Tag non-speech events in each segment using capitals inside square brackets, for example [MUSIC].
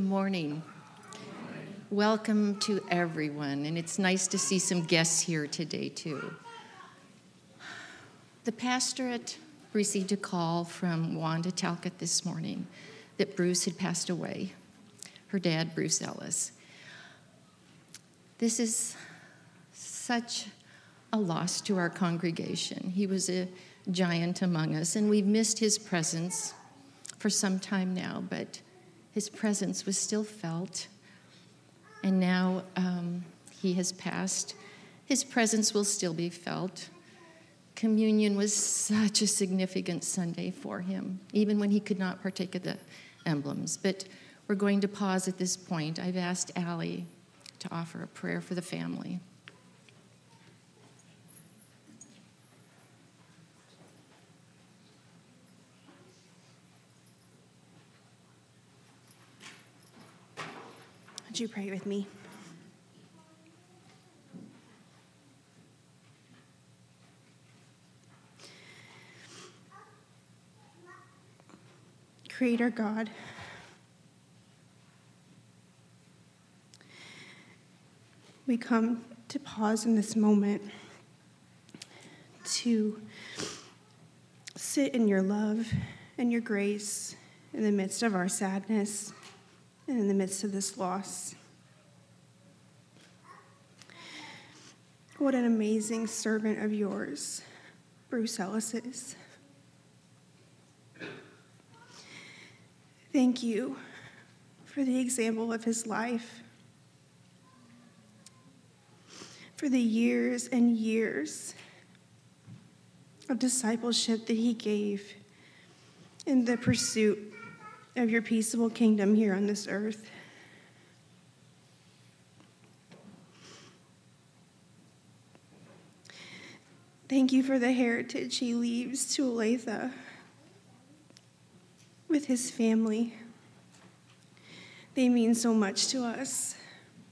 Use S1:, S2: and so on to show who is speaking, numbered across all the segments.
S1: Good morning. Welcome to everyone, and it's nice to see some guests here today, too. The pastorate received a call from Wanda Talcott this morning that Bruce had passed away, her dad, Bruce Ellis. This is such a loss to our congregation. He was a giant among us, and we've missed his presence for some time now, but his presence was still felt. And now um, he has passed. His presence will still be felt. Communion was such a significant Sunday for him, even when he could not partake of the emblems. But we're going to pause at this point. I've asked Allie to offer a prayer for the family.
S2: You pray with me? Creator God, we come to pause in this moment to sit in your love and your grace in the midst of our sadness and in the midst of this loss. What an amazing servant of yours Bruce Ellis is. Thank you for the example of his life, for the years and years of discipleship that he gave in the pursuit of your peaceable kingdom here on this earth. Thank you for the heritage he leaves to Olathe with his family. They mean so much to us.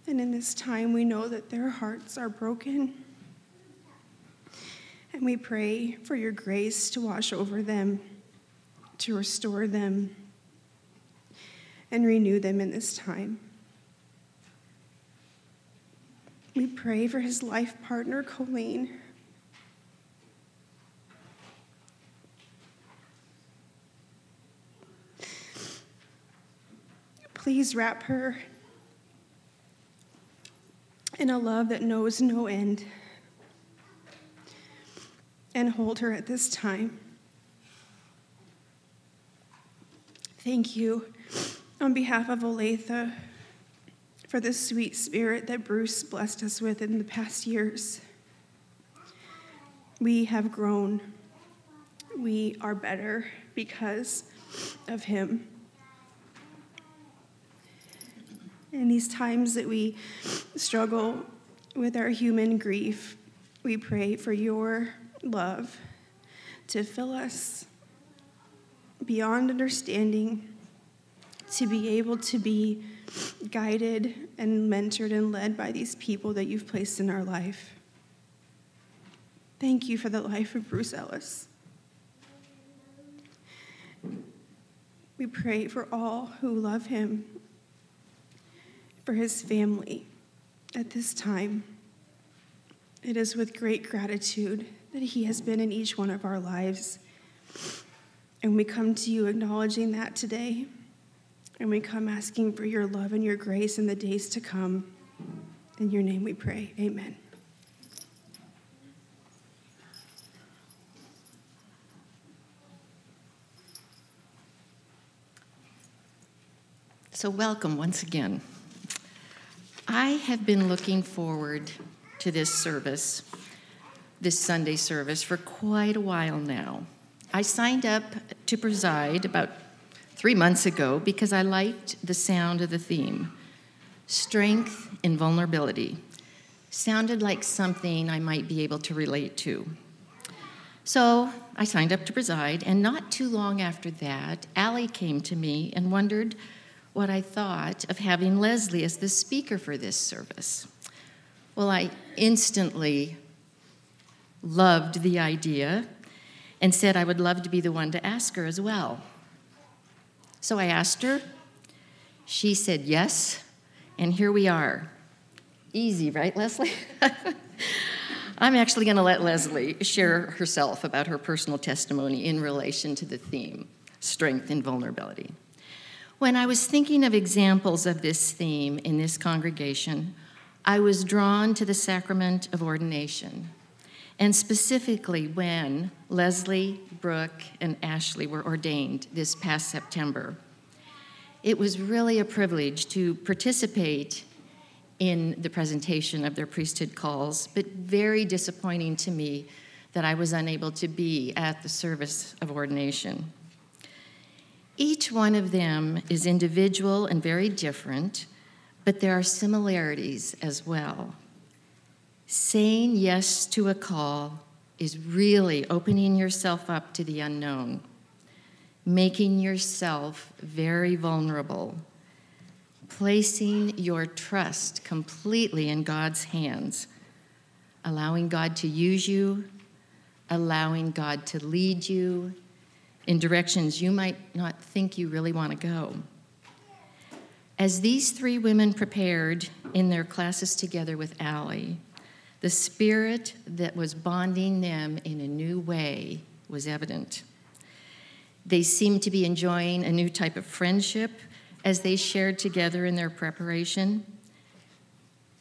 S2: And in this time, we know that their hearts are broken. And we pray for your grace to wash over them, to restore them and renew them in this time. We pray for his life partner, Colleen. Please wrap her in a love that knows no end and hold her at this time. Thank you on behalf of Olathe for the sweet spirit that Bruce blessed us with in the past years. We have grown. We are better because of him. In these times that we struggle with our human grief, we pray for your love to fill us beyond understanding to be able to be guided and mentored and led by these people that you've placed in our life. Thank you for the life of Bruce Ellis. We pray for all who love him, for his family at this time. It is with great gratitude that he has been in each one of our lives. And we come to you acknowledging that today. And we come asking for your love and your grace in the days to come. In your name we pray. Amen.
S1: So, welcome once again. I have been looking forward to this service, this Sunday service, for quite a while now. I signed up to preside about three months ago because I liked the sound of the theme strength in vulnerability. Sounded like something I might be able to relate to. So I signed up to preside, and not too long after that, Allie came to me and wondered what I thought of having Leslie as the speaker for this service. Well, I instantly loved the idea and said I would love to be the one to ask her as well. So I asked her. She said yes, and here we are. Easy, right, Leslie? [LAUGHS] I'm actually going to let Leslie share herself about her personal testimony in relation to the theme strength and vulnerability. When I was thinking of examples of this theme in this congregation, I was drawn to the sacrament of ordination, and specifically when Leslie, Brooke, and Ashley were ordained this past September. It was really a privilege to participate in the presentation of their priesthood calls, but very disappointing to me that I was unable to be at the service of ordination. Each one of them is individual and very different, but there are similarities as well. Saying yes to a call is really opening yourself up to the unknown, making yourself very vulnerable placing your trust completely in God's hands, allowing God to use you, allowing God to lead you in directions you might not think you really want to go. As these three women prepared in their classes together with Allie, the spirit that was bonding them in a new way was evident. They seemed to be enjoying a new type of friendship as they shared together in their preparation.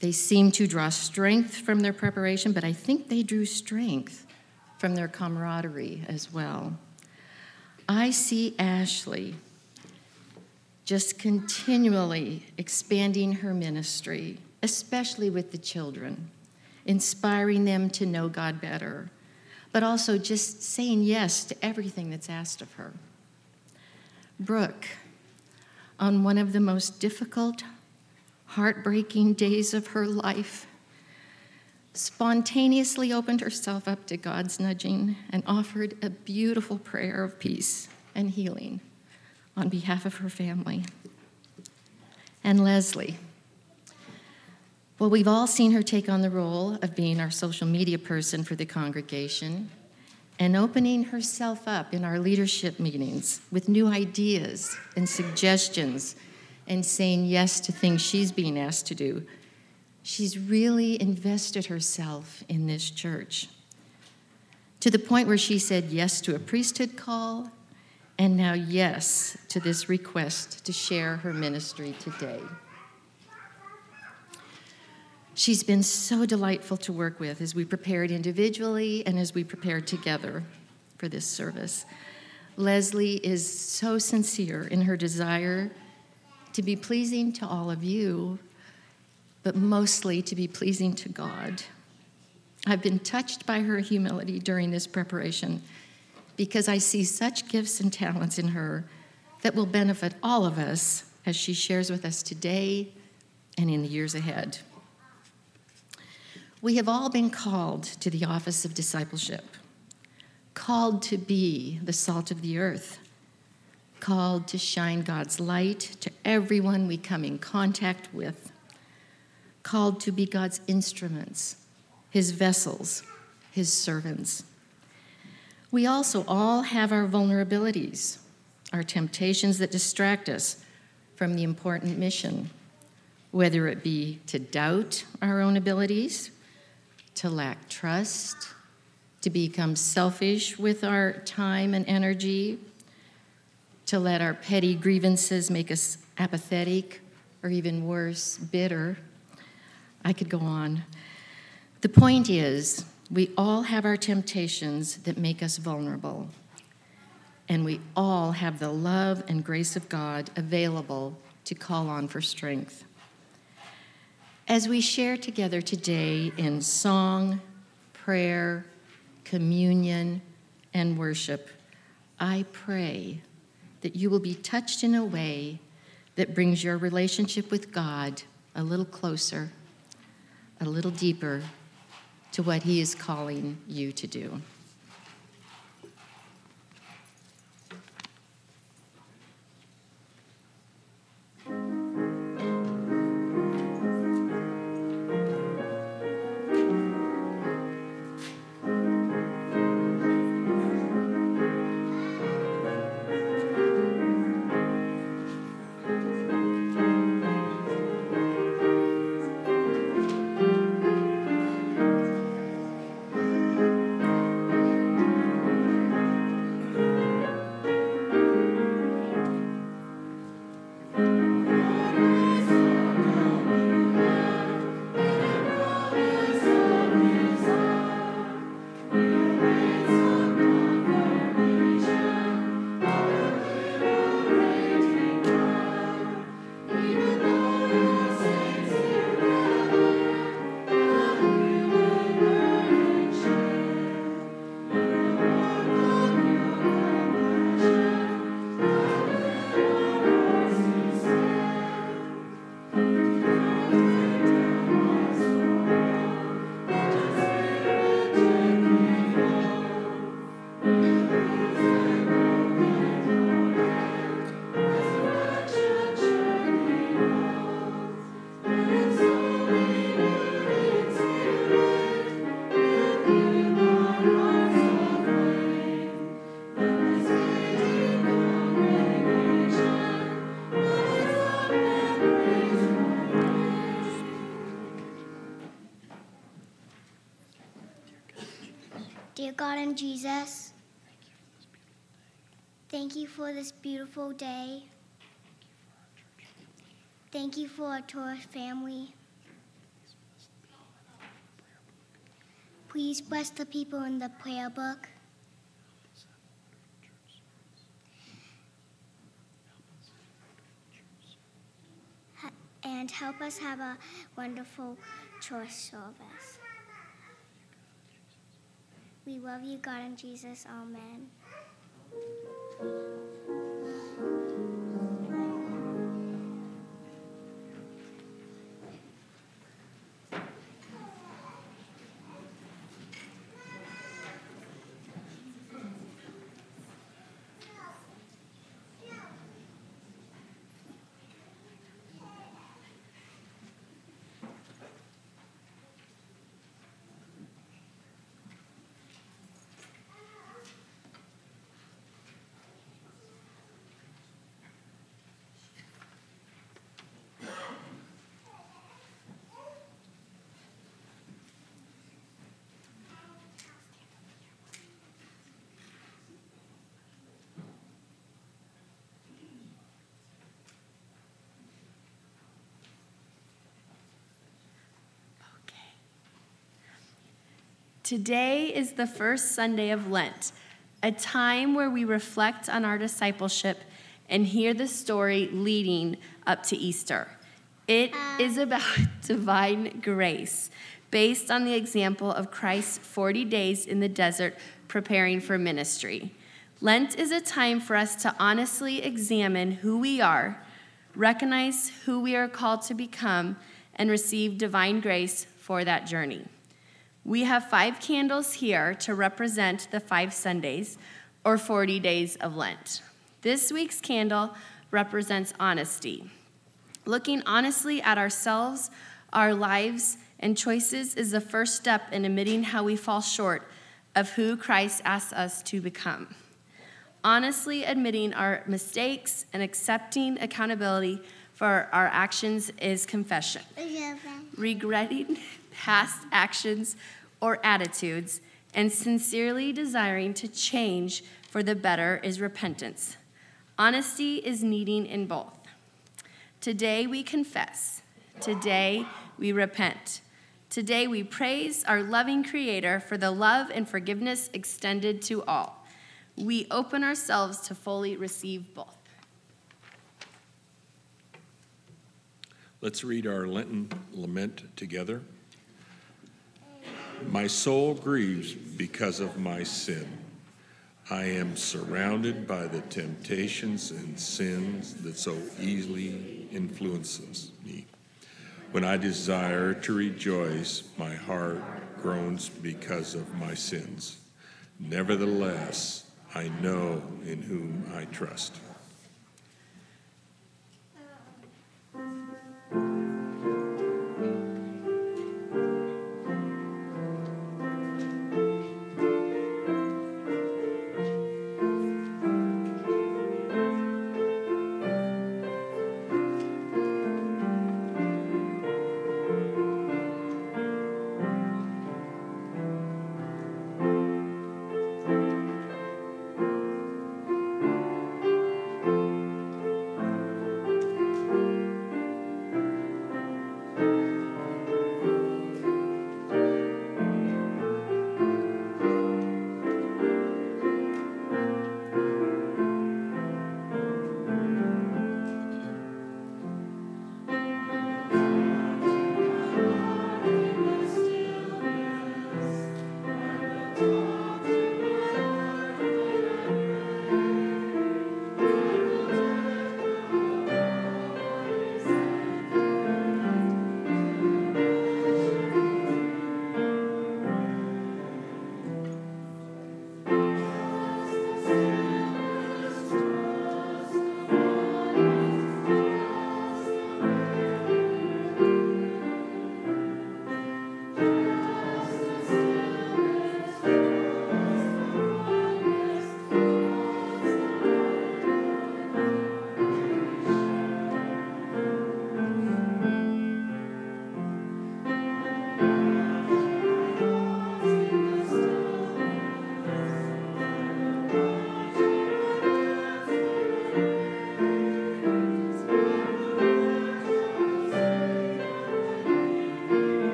S1: They seemed to draw strength from their preparation, but I think they drew strength from their camaraderie as well. I see Ashley just continually expanding her ministry, especially with the children, inspiring them to know God better, but also just saying yes to everything that's asked of her. Brooke, on one of the most difficult, heartbreaking days of her life, spontaneously opened herself up to God's nudging and offered a beautiful prayer of peace and healing on behalf of her family. And Leslie, well, we've all seen her take on the role of being our social media person for the congregation and opening herself up in our leadership meetings with new ideas and suggestions and saying yes to things she's being asked to do. She's really invested herself in this church to the point where she said yes to a priesthood call and now yes to this request to share her ministry today. She's been so delightful to work with as we prepared individually and as we prepared together for this service. Leslie is so sincere in her desire to be pleasing to all of you, but mostly to be pleasing to God. I've been touched by her humility during this preparation because I see such gifts and talents in her that will benefit all of us as she shares with us today and in the years ahead. We have all been called to the office of discipleship, called to be the salt of the earth, called to shine God's light to everyone we come in contact with, called to be God's instruments, his vessels, his servants. We also all have our vulnerabilities, our temptations that distract us from the important mission, whether it be to doubt our own abilities to lack trust, to become selfish with our time and energy, to let our petty grievances make us apathetic or even worse, bitter. I could go on. The point is, we all have our temptations that make us vulnerable, and we all have the love and grace of God available to call on for strength. As we share together today in song, prayer, communion, and worship, I pray that you will be touched in a way that brings your relationship with God a little closer, a little deeper to what He is calling you to do.
S3: And Jesus. Thank you for this beautiful day. Thank you for our tourist family. Please bless the people in the prayer book. And help us have a wonderful church service. We love you, God and Jesus. Amen.
S4: Today is the first Sunday of Lent, a time where we reflect on our discipleship and hear the story leading up to Easter. It is about [LAUGHS] divine grace, based on the example of Christ's 40 days in the desert preparing for ministry. Lent is a time for us to honestly examine who we are, recognize who we are called to become, and receive divine grace for that journey. We have five candles here to represent the five Sundays or 40 days of Lent. This week's candle represents honesty. Looking honestly at ourselves, our lives, and choices is the first step in admitting how we fall short of who Christ asks us to become. Honestly admitting our mistakes and accepting accountability for our actions is confession regretting past actions or attitudes, and sincerely desiring to change for the better is repentance. Honesty is needing in both. Today we confess. Today we repent. Today we praise our loving Creator for the love and forgiveness extended to all. We open ourselves to fully receive both.
S5: Let's read our Lenten lament together. My soul grieves because of my sin. I am surrounded by the temptations and sins that so easily influences me. When I desire to rejoice, my heart groans because of my sins. Nevertheless, I know in whom I trust.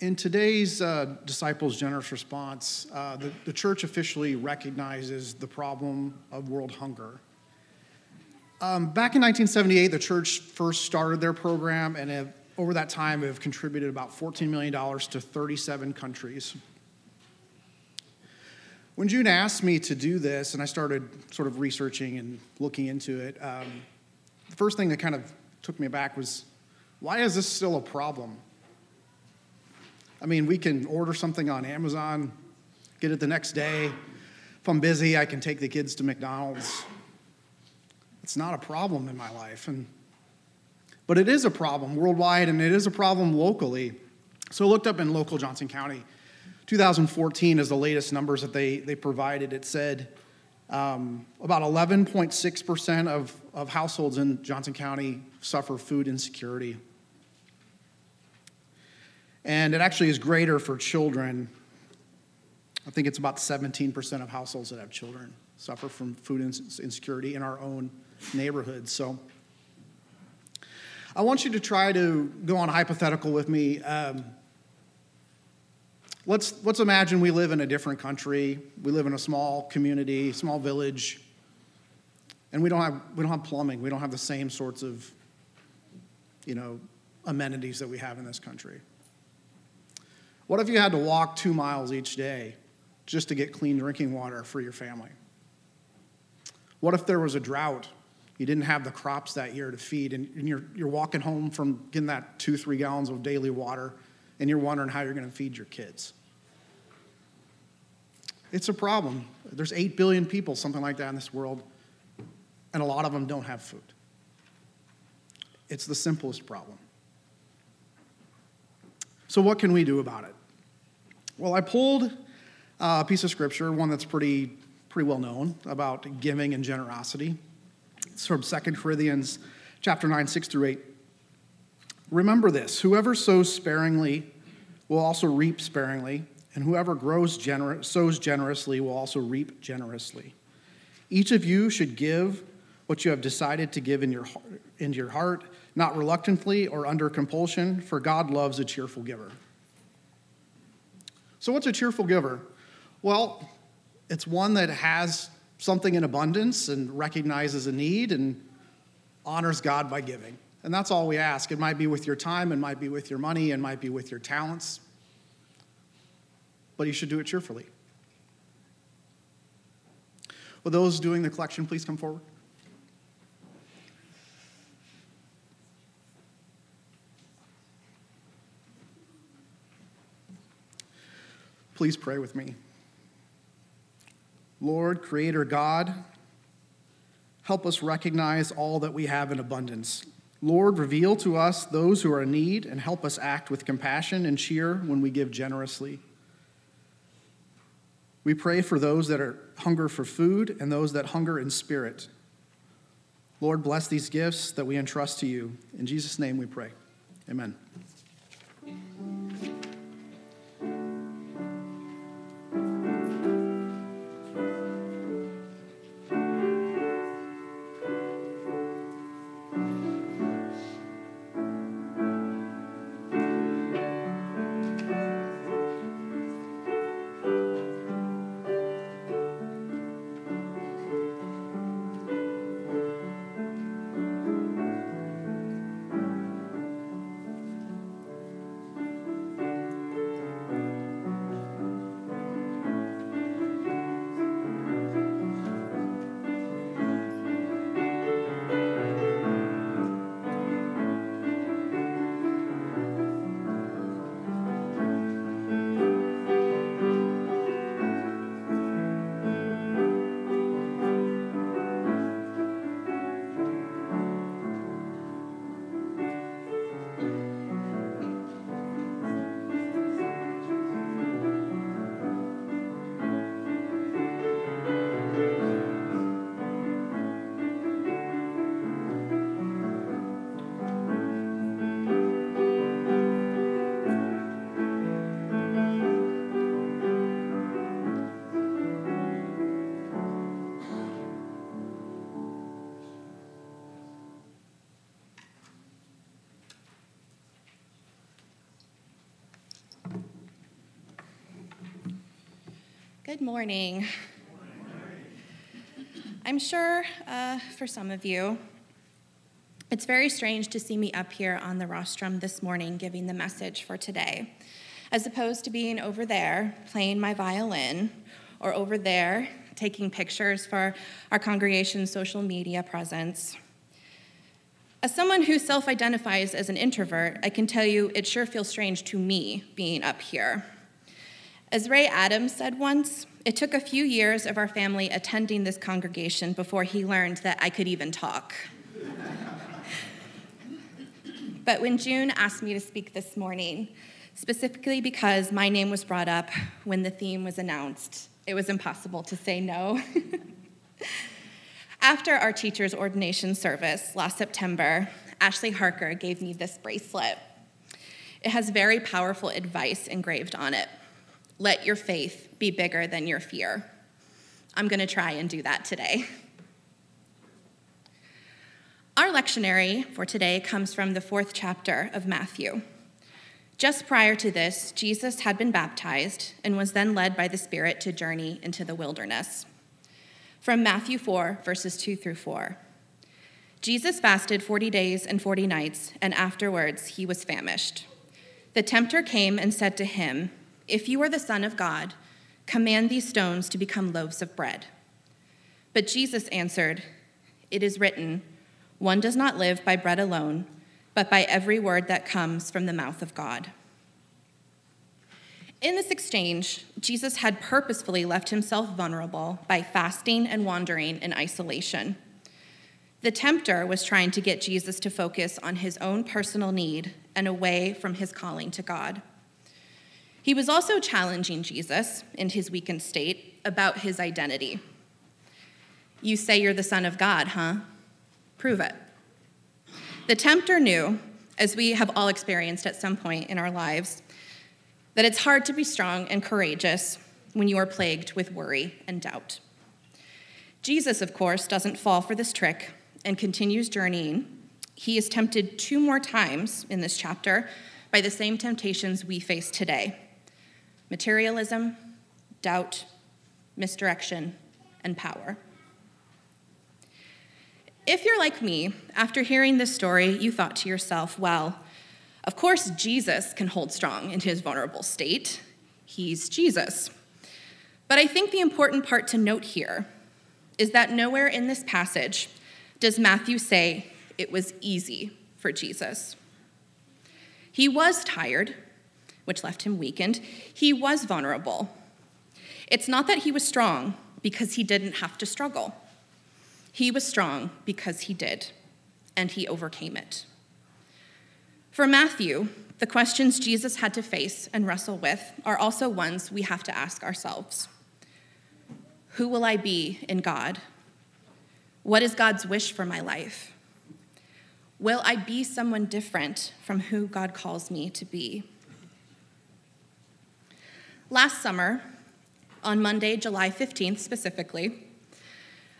S6: In today's uh, Disciples' Generous Response, uh, the, the church officially recognizes the problem of world hunger. Um, back in 1978, the church first started their program, and have, over that time have contributed about $14 million to 37 countries. When June asked me to do this, and I started sort of researching and looking into it, um, the first thing that kind of took me aback was why is this still a problem? I mean, we can order something on Amazon, get it the next day. If I'm busy, I can take the kids to McDonald's. It's not a problem in my life. And, but it is a problem worldwide, and it is a problem locally. So I looked up in local Johnson County. 2014 is the latest numbers that they, they provided. It said um, about 11.6% of, of households in Johnson County suffer food insecurity. And it actually is greater for children. I think it's about 17% of households that have children suffer from food insecurity in our own neighborhoods. So I want you to try to go on hypothetical with me. Um, let's, let's imagine we live in a different country. We live in a small community, small village, and we don't have, we don't have plumbing. We don't have the same sorts of, you know, amenities that we have in this country. What if you had to walk two miles each day just to get clean drinking water for your family? What if there was a drought? You didn't have the crops that year to feed, and you're, you're walking home from getting that two, three gallons of daily water, and you're wondering how you're going to feed your kids. It's a problem. There's 8 billion people, something like that, in this world, and a lot of them don't have food. It's the simplest problem. So, what can we do about it? Well, I pulled uh, a piece of scripture, one that's pretty, pretty well known about giving and generosity. It's from 2 Corinthians chapter 9, 6 through 8. Remember this whoever sows sparingly will also reap sparingly, and whoever grows gener- sows generously will also reap generously. Each of you should give what you have decided to give in your, in your heart, not reluctantly or under compulsion, for God loves a cheerful giver. So, what's a cheerful giver? Well, it's one that has something in abundance and recognizes a need and honors God by giving. And that's all we ask. It might be with your time, it might be with your money, it might be with your talents, but you should do it cheerfully. Will those doing the collection please come forward? Please pray with me. Lord, Creator God, help us recognize all that we have in abundance. Lord, reveal to us those who are in need and help us act with compassion and cheer when we give generously. We pray for those that are hunger for food and those that hunger in spirit. Lord, bless these gifts that we entrust to you. In Jesus' name we pray. Amen.
S7: Good morning. I'm sure uh, for some of you, it's very strange to see me up here on the rostrum this morning giving the message for today, as opposed to being over there playing my violin or over there taking pictures for our congregation's social media presence. As someone who self identifies as an introvert, I can tell you it sure feels strange to me being up here. As Ray Adams said once, it took a few years of our family attending this congregation before he learned that I could even talk. [LAUGHS] but when June asked me to speak this morning, specifically because my name was brought up when the theme was announced, it was impossible to say no. [LAUGHS] After our teacher's ordination service last September, Ashley Harker gave me this bracelet. It has very powerful advice engraved on it. Let your faith be bigger than your fear. I'm going to try and do that today. Our lectionary for today comes from the fourth chapter of Matthew. Just prior to this, Jesus had been baptized and was then led by the Spirit to journey into the wilderness. From Matthew 4, verses 2 through 4. Jesus fasted 40 days and 40 nights, and afterwards he was famished. The tempter came and said to him, if you are the Son of God, command these stones to become loaves of bread. But Jesus answered, It is written, One does not live by bread alone, but by every word that comes from the mouth of God. In this exchange, Jesus had purposefully left himself vulnerable by fasting and wandering in isolation. The tempter was trying to get Jesus to focus on his own personal need and away from his calling to God. He was also challenging Jesus in his weakened state about his identity. You say you're the Son of God, huh? Prove it. The tempter knew, as we have all experienced at some point in our lives, that it's hard to be strong and courageous when you are plagued with worry and doubt. Jesus, of course, doesn't fall for this trick and continues journeying. He is tempted two more times in this chapter by the same temptations we face today materialism, doubt, misdirection, and power. If you're like me, after hearing this story, you thought to yourself, well, of course, Jesus can hold strong in his vulnerable state. He's Jesus. But I think the important part to note here is that nowhere in this passage does Matthew say it was easy for Jesus. He was tired, which left him weakened, he was vulnerable. It's not that he was strong because he didn't have to struggle. He was strong because he did, and he overcame it. For Matthew, the questions Jesus had to face and wrestle with are also ones we have to ask ourselves Who will I be in God? What is God's wish for my life? Will I be someone different from who God calls me to be? Last summer, on Monday, July 15th specifically,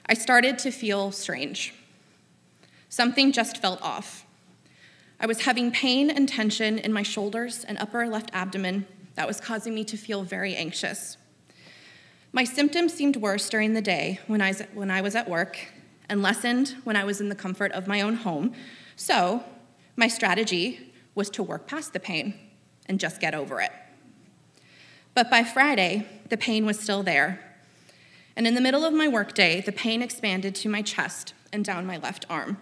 S7: I started to feel strange. Something just felt off. I was having pain and tension in my shoulders and upper left abdomen that was causing me to feel very anxious. My symptoms seemed worse during the day when I, when I was at work and lessened when I was in the comfort of my own home. So, my strategy was to work past the pain and just get over it. But by Friday, the pain was still there. And in the middle of my workday, the pain expanded to my chest and down my left arm.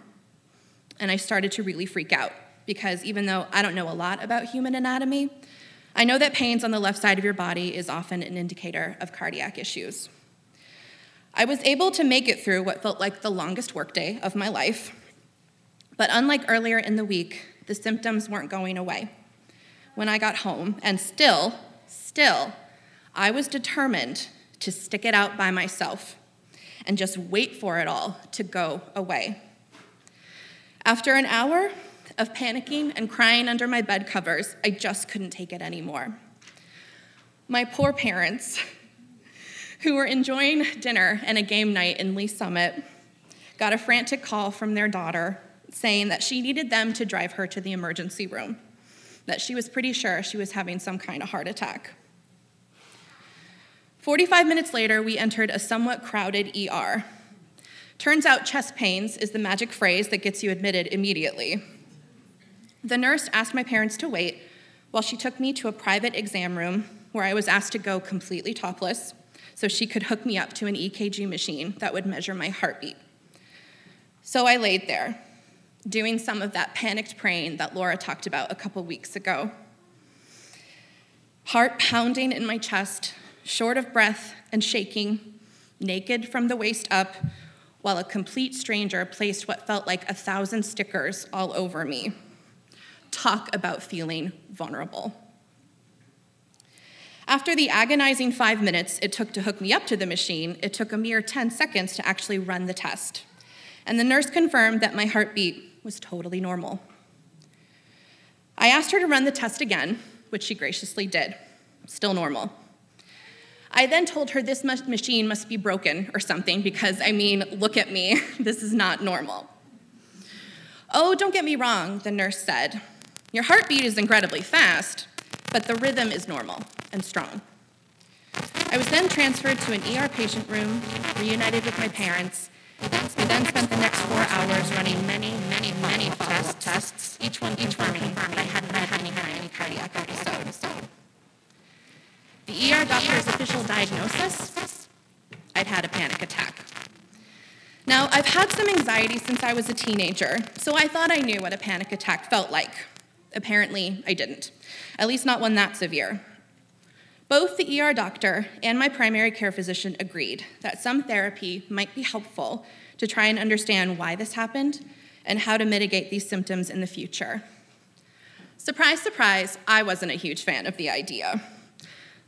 S7: And I started to really freak out because even though I don't know a lot about human anatomy, I know that pains on the left side of your body is often an indicator of cardiac issues. I was able to make it through what felt like the longest workday of my life, but unlike earlier in the week, the symptoms weren't going away. When I got home, and still Still, I was determined to stick it out by myself and just wait for it all to go away. After an hour of panicking and crying under my bed covers, I just couldn't take it anymore. My poor parents, who were enjoying dinner and a game night in Lee Summit, got a frantic call from their daughter saying that she needed them to drive her to the emergency room, that she was pretty sure she was having some kind of heart attack. 45 minutes later, we entered a somewhat crowded ER. Turns out chest pains is the magic phrase that gets you admitted immediately. The nurse asked my parents to wait while she took me to a private exam room where I was asked to go completely topless so she could hook me up to an EKG machine that would measure my heartbeat. So I laid there, doing some of that panicked praying that Laura talked about a couple weeks ago. Heart pounding in my chest, short of breath and shaking, naked from the waist up, while a complete stranger placed what felt like a thousand stickers all over me. Talk about feeling vulnerable. After the agonizing five minutes it took to hook me up to the machine, it took a mere 10 seconds to actually run the test. And the nurse confirmed that my heartbeat was totally normal. I asked her to run the test again, which she graciously did. Still normal. I then told her this machine must be broken or something because, I mean, look at me. [LAUGHS] This is not normal. Oh, don't get me wrong, the nurse said. Your heartbeat is incredibly fast, but the rhythm is normal and strong. I was then transferred to an ER patient room, reunited with my parents. We then spent the next four hours running many, many, many tests, tests, each one each confirming I hadn't had any, any cardiac episode. The ER doctor's official diagnosis I'd had a panic attack. Now, I've had some anxiety since I was a teenager, so I thought I knew what a panic attack felt like. Apparently, I didn't, at least not one that severe. Both the ER doctor and my primary care physician agreed that some therapy might be helpful to try and understand why this happened and how to mitigate these symptoms in the future. Surprise, surprise, I wasn't a huge fan of the idea.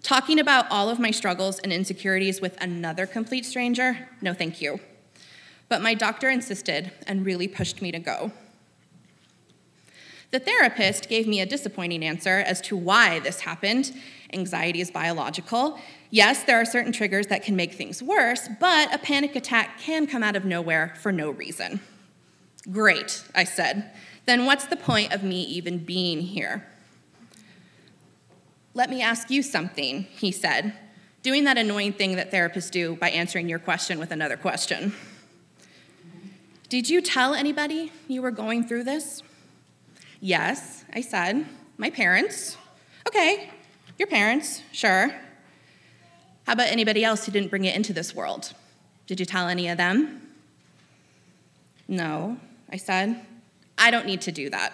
S7: Talking about all of my struggles and insecurities with another complete stranger, no thank you. But my doctor insisted and really pushed me to go. The therapist gave me a disappointing answer as to why this happened. Anxiety is biological. Yes, there are certain triggers that can make things worse, but a panic attack can come out of nowhere for no reason. Great, I said. Then what's the point of me even being here? Let me ask you something, he said, doing that annoying thing that therapists do by answering your question with another question. Did you tell anybody you were going through this? Yes, I said. My parents. Okay, your parents, sure. How about anybody else who didn't bring it into this world? Did you tell any of them? No, I said. I don't need to do that.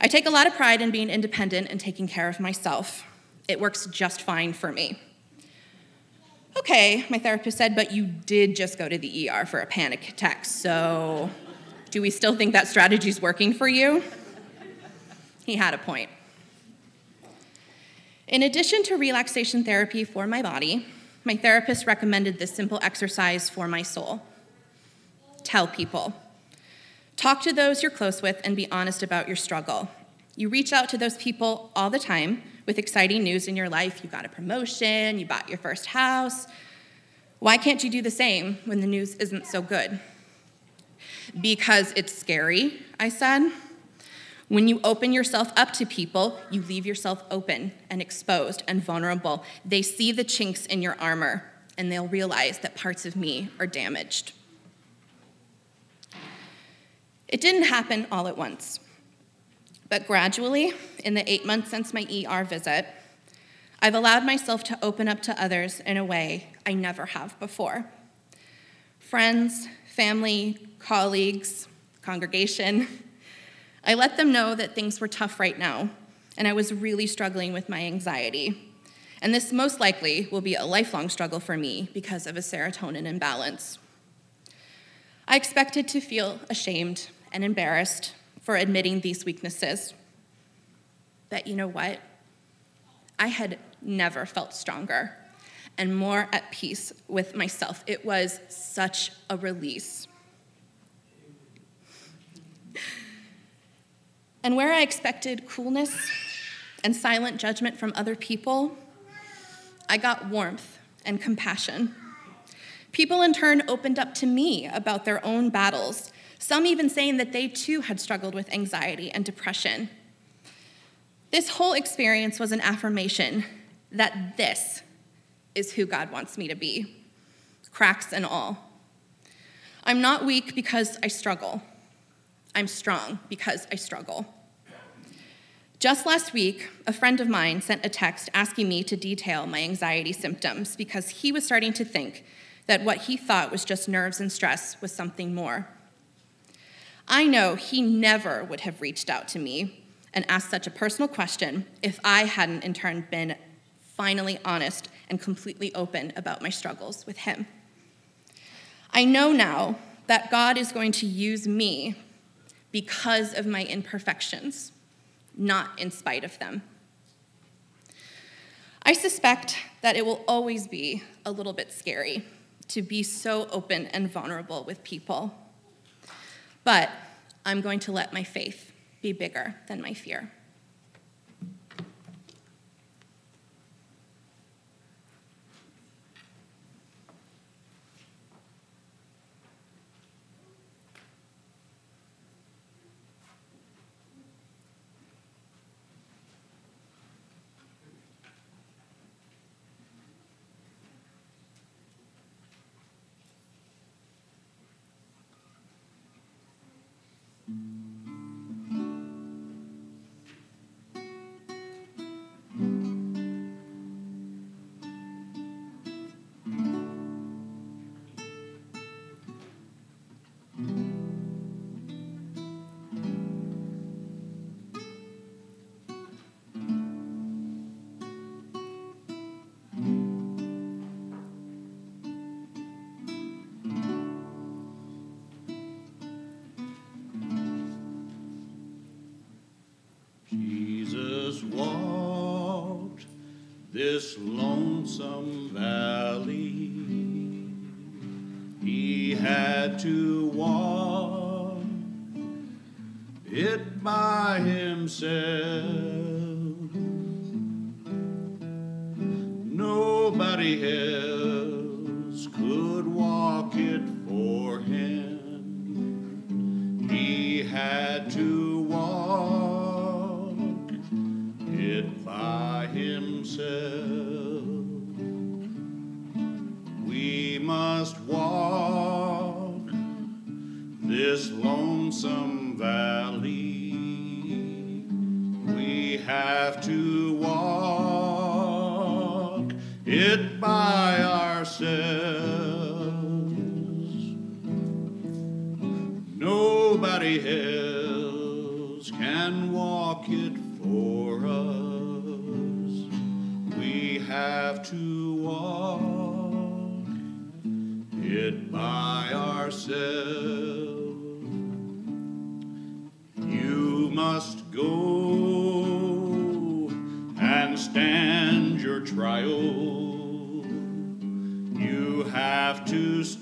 S7: I take a lot of pride in being independent and taking care of myself. It works just fine for me. Okay, my therapist said, but you did just go to the ER for a panic attack, so do we still think that strategy is working for you? He had a point. In addition to relaxation therapy for my body, my therapist recommended this simple exercise for my soul tell people. Talk to those you're close with and be honest about your struggle. You reach out to those people all the time with exciting news in your life. You got a promotion, you bought your first house. Why can't you do the same when the news isn't so good? Because it's scary, I said. When you open yourself up to people, you leave yourself open and exposed and vulnerable. They see the chinks in your armor and they'll realize that parts of me are damaged. It didn't happen all at once, but gradually, in the eight months since my ER visit, I've allowed myself to open up to others in a way I never have before. Friends, family, colleagues, congregation, I let them know that things were tough right now, and I was really struggling with my anxiety. And this most likely will be a lifelong struggle for me because of a serotonin imbalance. I expected to feel ashamed and embarrassed for admitting these weaknesses. But you know what? I had never felt stronger and more at peace with myself. It was such a release. And where I expected coolness and silent judgment from other people, I got warmth and compassion. People in turn opened up to me about their own battles, some even saying that they too had struggled with anxiety and depression. This whole experience was an affirmation that this is who God wants me to be, cracks and all. I'm not weak because I struggle. I'm strong because I struggle. Just last week, a friend of mine sent a text asking me to detail my anxiety symptoms because he was starting to think that what he thought was just nerves and stress was something more. I know he never would have reached out to me and asked such a personal question if I hadn't, in turn, been finally honest and completely open about my struggles with him. I know now that God is going to use me because of my imperfections, not in spite of them. I suspect that it will always be a little bit scary to be so open and vulnerable with people. But I'm going to let my faith be bigger than my fear.
S8: Lonesome this lonesome valley. We have to walk it by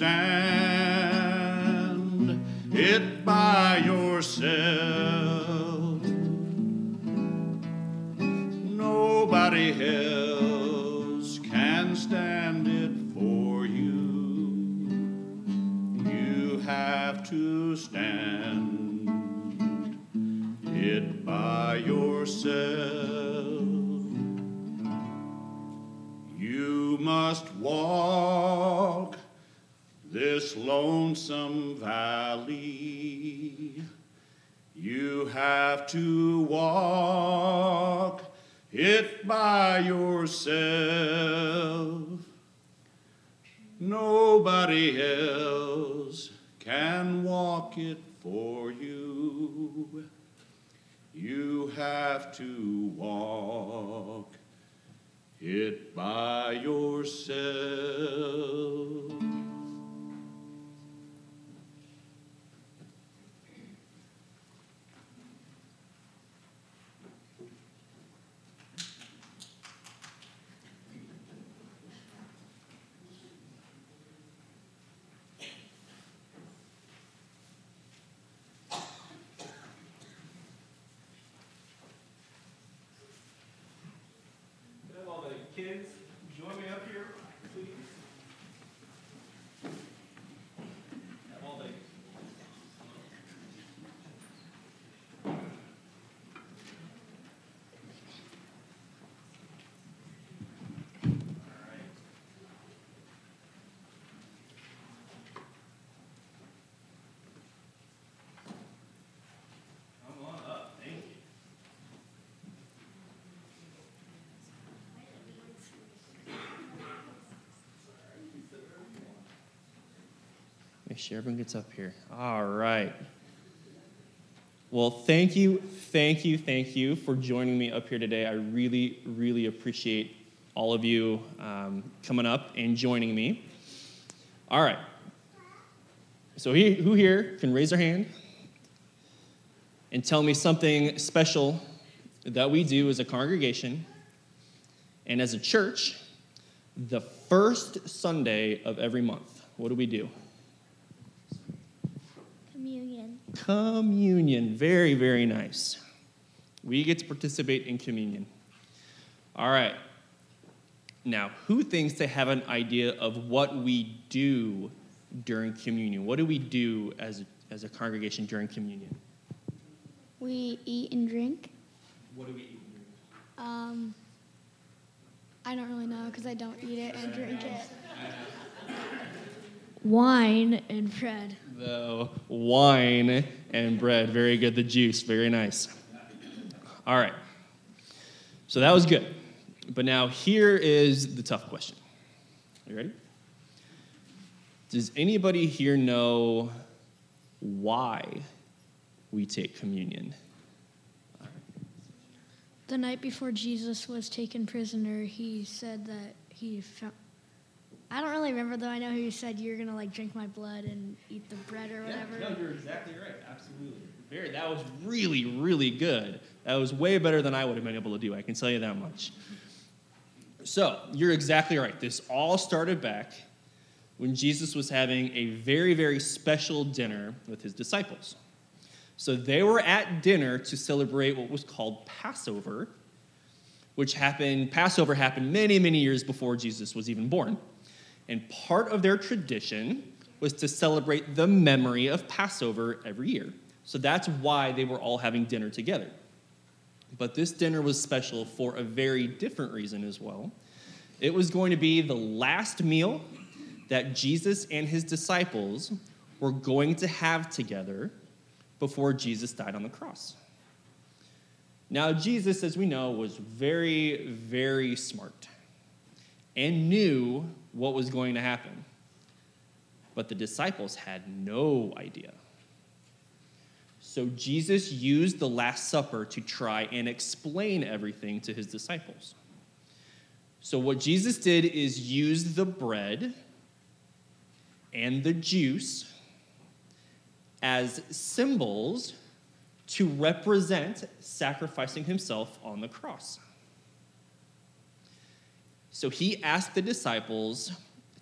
S8: stand lonesome valley. You have to walk it by yourself. Nobody else can walk it for you. You have to walk it by yourself.
S9: Have all the kids join me up here, please. Make sure everyone gets up here. All right. Well, thank you, thank you, thank you for joining me up here today. I really, really appreciate all of you um, coming up and joining me. All right. So, he, who here can raise their hand and tell me something special that we do as a congregation and as a church the first Sunday of every month? What do we do?
S3: Communion.
S9: Very, very nice. We get to participate in communion. All right. Now, who thinks they have an idea of what we do during communion? What do we do as as a congregation during communion?
S10: We eat and drink.
S9: What do we eat?
S10: and Um, I don't really know because I don't eat it and drink it. [LAUGHS] Wine and bread.
S9: The wine and bread. Very good. The juice. Very nice. All right. So that was good. But now here is the tough question. You ready? Does anybody here know why we take communion?
S10: The night before Jesus was taken prisoner, he said that he found. I don't really remember though. I know he said you're gonna like drink my blood and eat the bread or whatever.
S9: Yeah, no, you're exactly right. Absolutely. Very, that was really, really good. That was way better than I would have been able to do. I can tell you that much. So, you're exactly right. This all started back when Jesus was having a very, very special dinner with his disciples. So, they were at dinner to celebrate what was called Passover, which happened, Passover happened many, many years before Jesus was even born. And part of their tradition was to celebrate the memory of Passover every year. So that's why they were all having dinner together. But this dinner was special for a very different reason as well. It was going to be the last meal that Jesus and his disciples were going to have together before Jesus died on the cross. Now, Jesus, as we know, was very, very smart and knew what was going to happen. But the disciples had no idea. So Jesus used the Last Supper to try and explain everything to his disciples. So, what Jesus did is use the bread and the juice as symbols to represent sacrificing himself on the cross. So he asked the disciples,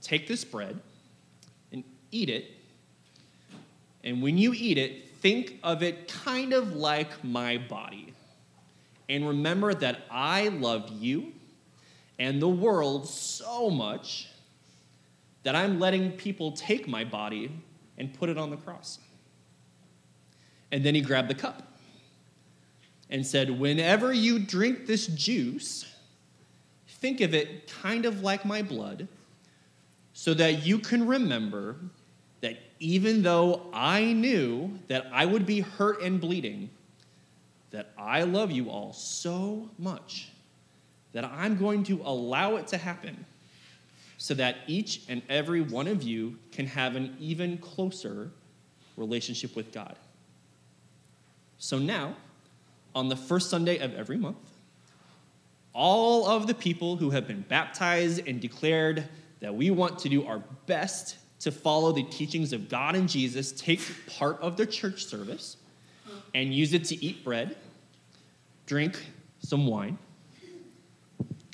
S9: Take this bread and eat it. And when you eat it, think of it kind of like my body. And remember that I love you and the world so much that I'm letting people take my body and put it on the cross. And then he grabbed the cup and said, Whenever you drink this juice, think of it kind of like my blood, so that you can remember that even though I knew that I would be hurt and bleeding, that I love you all so much that I'm going to allow it to happen so that each and every one of you can have an even closer relationship with God. So now, on the first Sunday of every month, all of the people who have been baptized and declared that we want to do our best to follow the teachings of God and Jesus take part of the church service and use it to eat bread, drink some wine,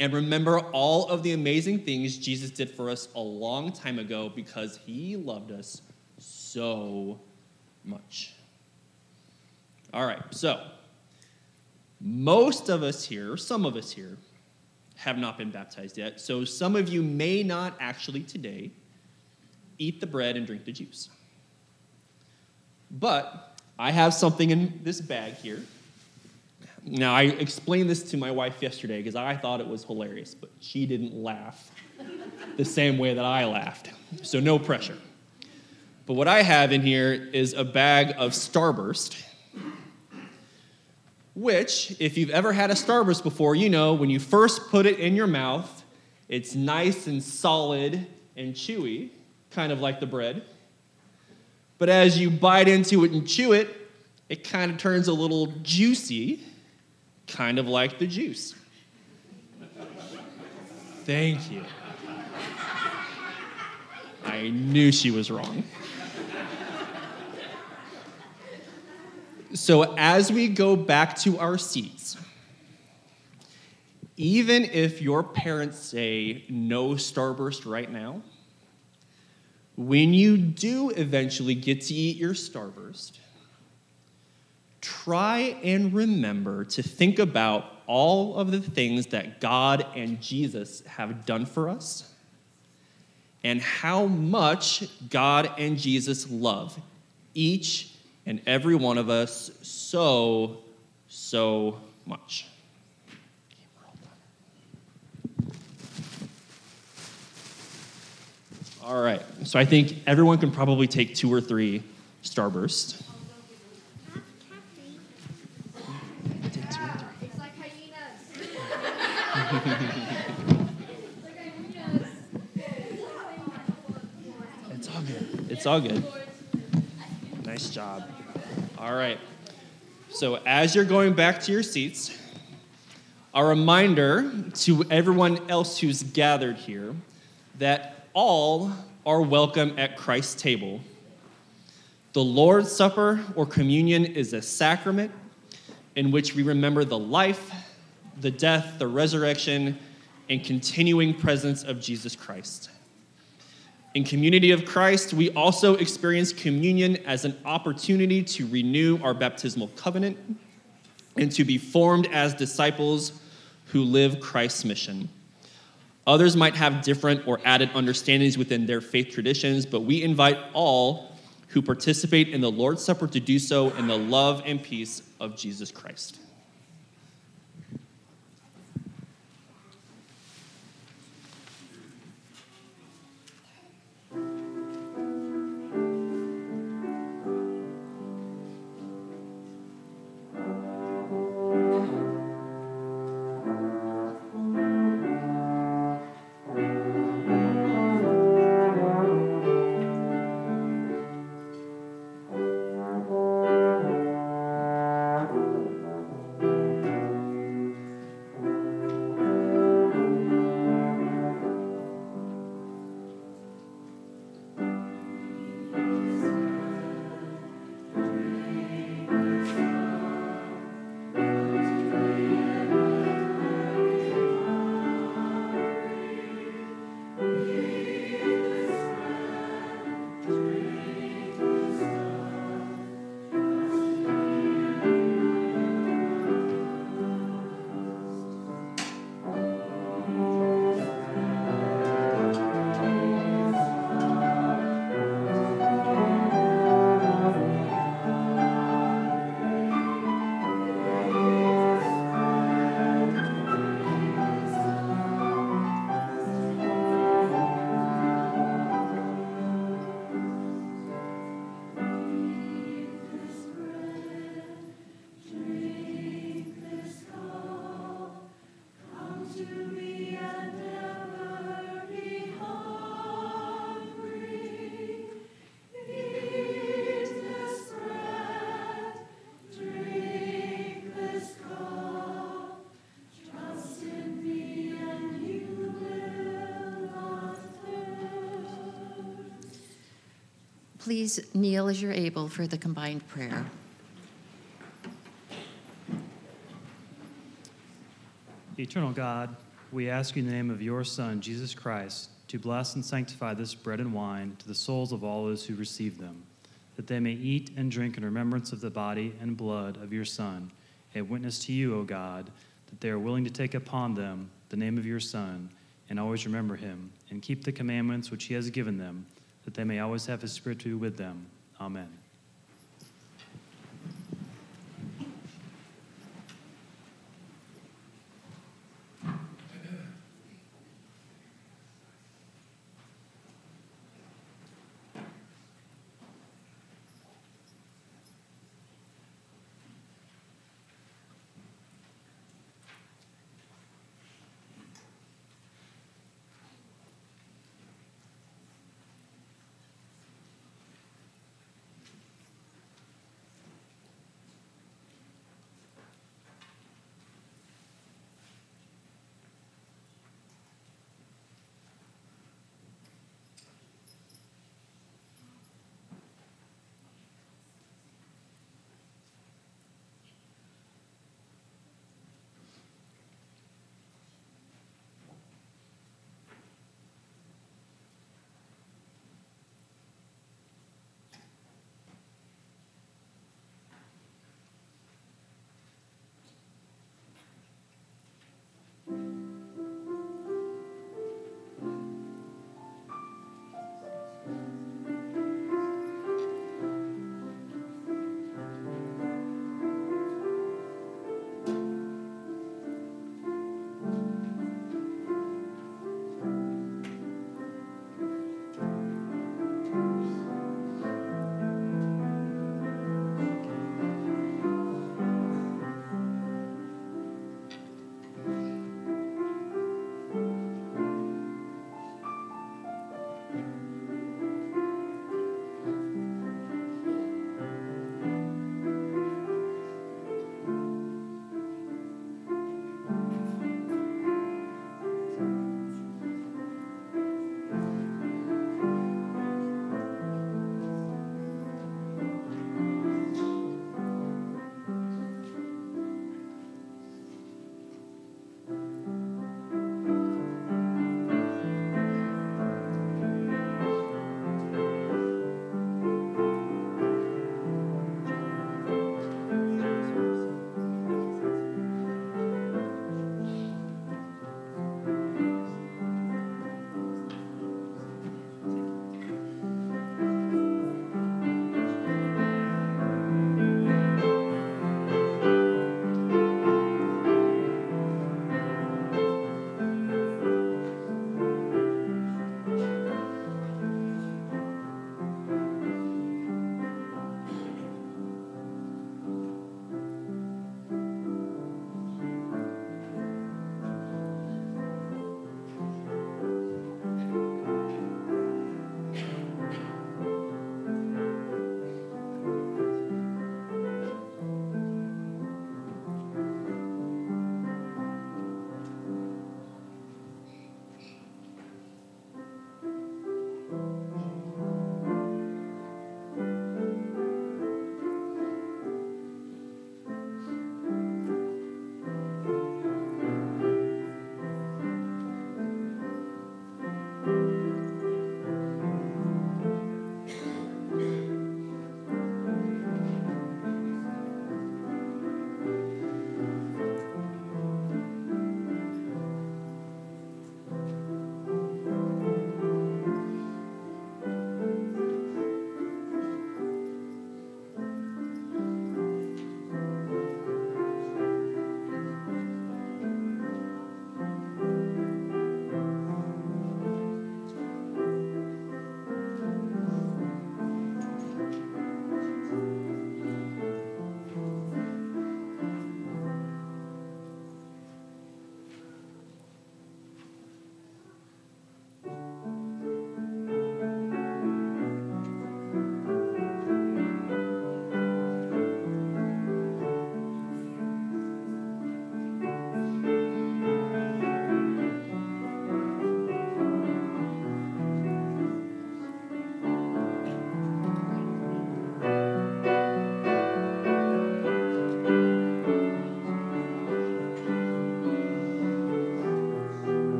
S9: and remember all of the amazing things Jesus did for us a long time ago because he loved us so much. All right, so most of us here, some of us here, have not been baptized yet. So some of you may not actually today eat the bread and drink the juice. But I have something in this bag here. Now, I explained this to my wife yesterday because I thought it was hilarious, but she didn't laugh the same way that I laughed. So, no pressure. But what I have in here is a bag of Starburst which, if you've ever had a Starburst before, you know when you first put it in your mouth, it's nice and solid and chewy, kind of like the bread. But as you bite into it and chew it, it kind of turns a little juicy, kind of like the juice. Thank you. I knew she was wrong. So, as we go back to our seats, even if your parents say no Starburst right now, when you do eventually get to eat your Starburst, try and remember to think about all of the things that God and Jesus have done for us and how much God and Jesus love each and every one of us so, so much. All right, so I think everyone can probably take two or three Starburst. It's all good. It's all good. Nice job. All right. So, as you're going back to your seats, a reminder to everyone else who's gathered here that all are welcome at Christ's table. The Lord's Supper or communion is a sacrament in which we remember the life, the death, the resurrection, and continuing presence of Jesus Christ. In Community of Christ, we also experience communion as an opportunity to renew our baptismal covenant and to be formed as disciples who live Christ's mission. Others might have different or added understandings within their faith traditions, but we invite all who participate in the Lord's Supper to do so in the love and peace of Jesus Christ.
S1: Please kneel as you're able for the combined prayer.
S11: Eternal God, we ask you in the name of your Son, Jesus Christ, to bless and sanctify this bread and wine to the souls of all those who receive them, that they may eat and drink in remembrance of the body and blood of your Son, a witness to you, O God, that they are willing to take upon them the name of your Son and always remember him and keep the commandments which he has given them, that they may always have his Spirit with them. Amen.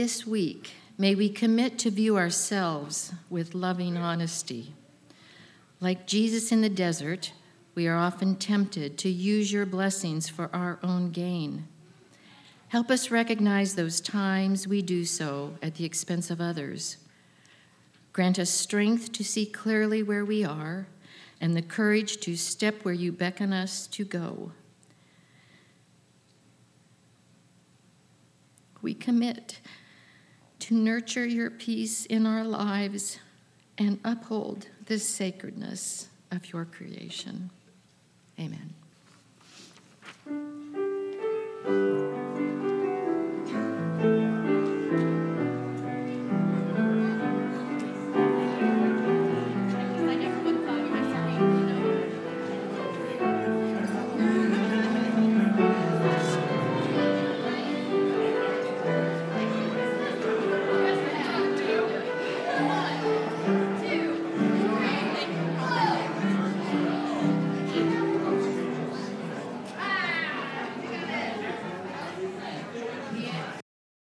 S1: This week, may we commit to view ourselves with loving honesty. Like Jesus in the desert, we are often tempted to use your blessings for our own gain. Help us recognize those times we do so at the expense of others. Grant us strength to see clearly where we are and the courage to step where you beckon us to go. We commit to nurture your peace in our lives and uphold the sacredness of your creation. Amen.